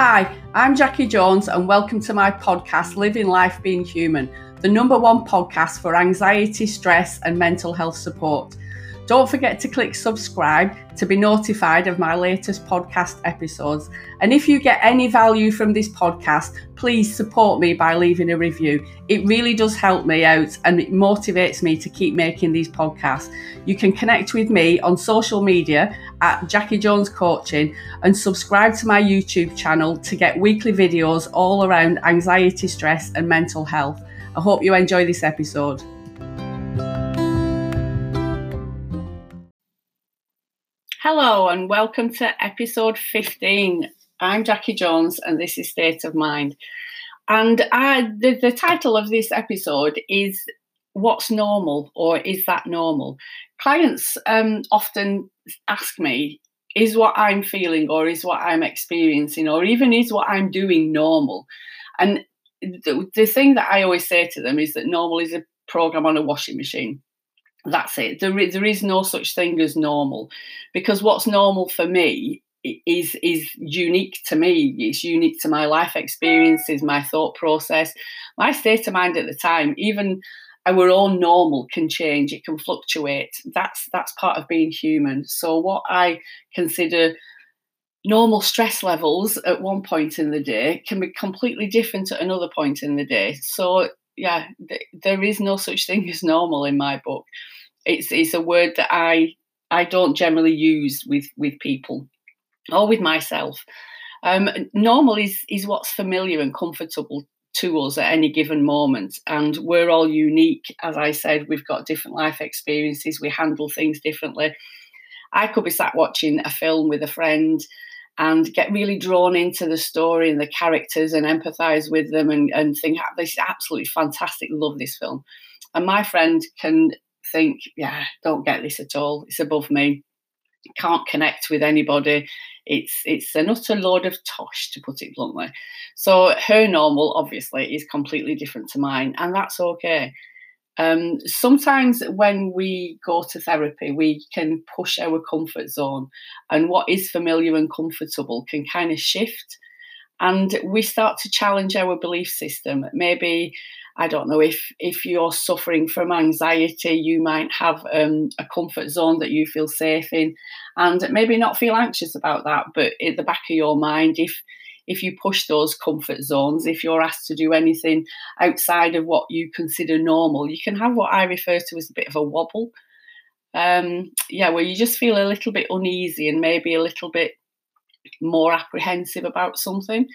Hi, I'm Jackie Jones, and welcome to my podcast, Living Life Being Human, the number one podcast for anxiety, stress, and mental health support. Don't forget to click subscribe to be notified of my latest podcast episodes. And if you get any value from this podcast, please support me by leaving a review. It really does help me out and it motivates me to keep making these podcasts. You can connect with me on social media at Jackie Jones Coaching and subscribe to my YouTube channel to get weekly videos all around anxiety, stress, and mental health. I hope you enjoy this episode. Hello and welcome to episode 15. I'm Jackie Jones and this is State of Mind. And I, the, the title of this episode is What's Normal or Is That Normal? Clients um, often ask me, Is what I'm feeling or is what I'm experiencing or even is what I'm doing normal? And the, the thing that I always say to them is that normal is a program on a washing machine that's it. There, there is no such thing as normal, because what's normal for me is is unique to me. It's unique to my life experiences, my thought process, my state of mind at the time. Even our own normal can change. It can fluctuate. That's that's part of being human. So what I consider normal stress levels at one point in the day can be completely different at another point in the day. So yeah, th- there is no such thing as normal in my book. It's it's a word that I I don't generally use with with people or with myself. Um, normal is is what's familiar and comfortable to us at any given moment, and we're all unique. As I said, we've got different life experiences. We handle things differently. I could be sat watching a film with a friend and get really drawn into the story and the characters and empathize with them and, and think, ah, this is absolutely fantastic, love this film. And my friend can think, yeah, don't get this at all. It's above me. Can't connect with anybody. It's it's an utter load of tosh, to put it bluntly. So her normal, obviously, is completely different to mine, and that's okay. Um, sometimes when we go to therapy, we can push our comfort zone, and what is familiar and comfortable can kind of shift, and we start to challenge our belief system. Maybe I don't know if if you're suffering from anxiety, you might have um, a comfort zone that you feel safe in, and maybe not feel anxious about that. But at the back of your mind, if if you push those comfort zones, if you're asked to do anything outside of what you consider normal, you can have what I refer to as a bit of a wobble. Um, yeah, where you just feel a little bit uneasy and maybe a little bit more apprehensive about something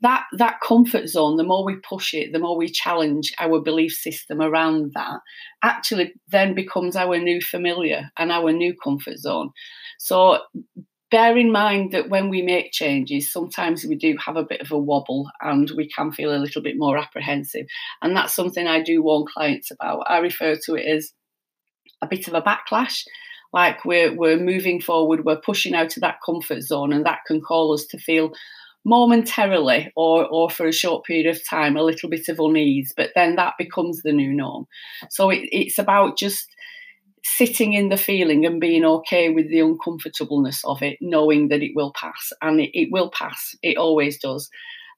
that that comfort zone the more we push it the more we challenge our belief system around that actually then becomes our new familiar and our new comfort zone so bear in mind that when we make changes sometimes we do have a bit of a wobble and we can feel a little bit more apprehensive. And that's something i do warn clients about. I refer to it as a bit of a backlash. Like we're we're moving forward we're pushing out of that comfort zone and that can call us to feel momentarily or or for a short period of time a little bit of unease but then that becomes the new norm. So it, it's about just sitting in the feeling and being okay with the uncomfortableness of it knowing that it will pass and it, it will pass. It always does.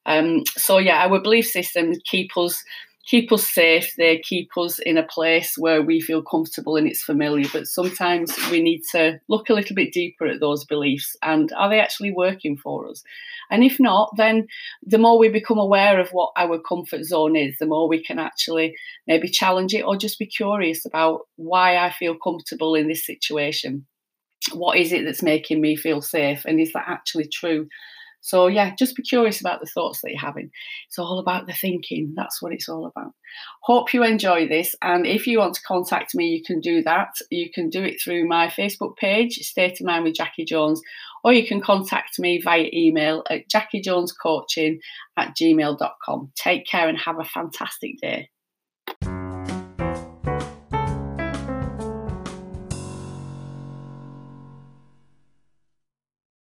Um, so yeah our belief systems keep us keep us safe, they keep us in a place where we feel comfortable and it's familiar. But sometimes we need to look a little bit deeper at those beliefs and are they actually working for us? And if not, then the more we become aware of what our comfort zone is, the more we can actually maybe challenge it or just be curious about why I feel comfortable in this situation. What is it that's making me feel safe? And is that actually true? So, yeah, just be curious about the thoughts that you're having. It's all about the thinking. That's what it's all about. Hope you enjoy this. And if you want to contact me, you can do that. You can do it through my Facebook page, State of Mind with Jackie Jones, or you can contact me via email at jackiejonescoaching at gmail.com. Take care and have a fantastic day.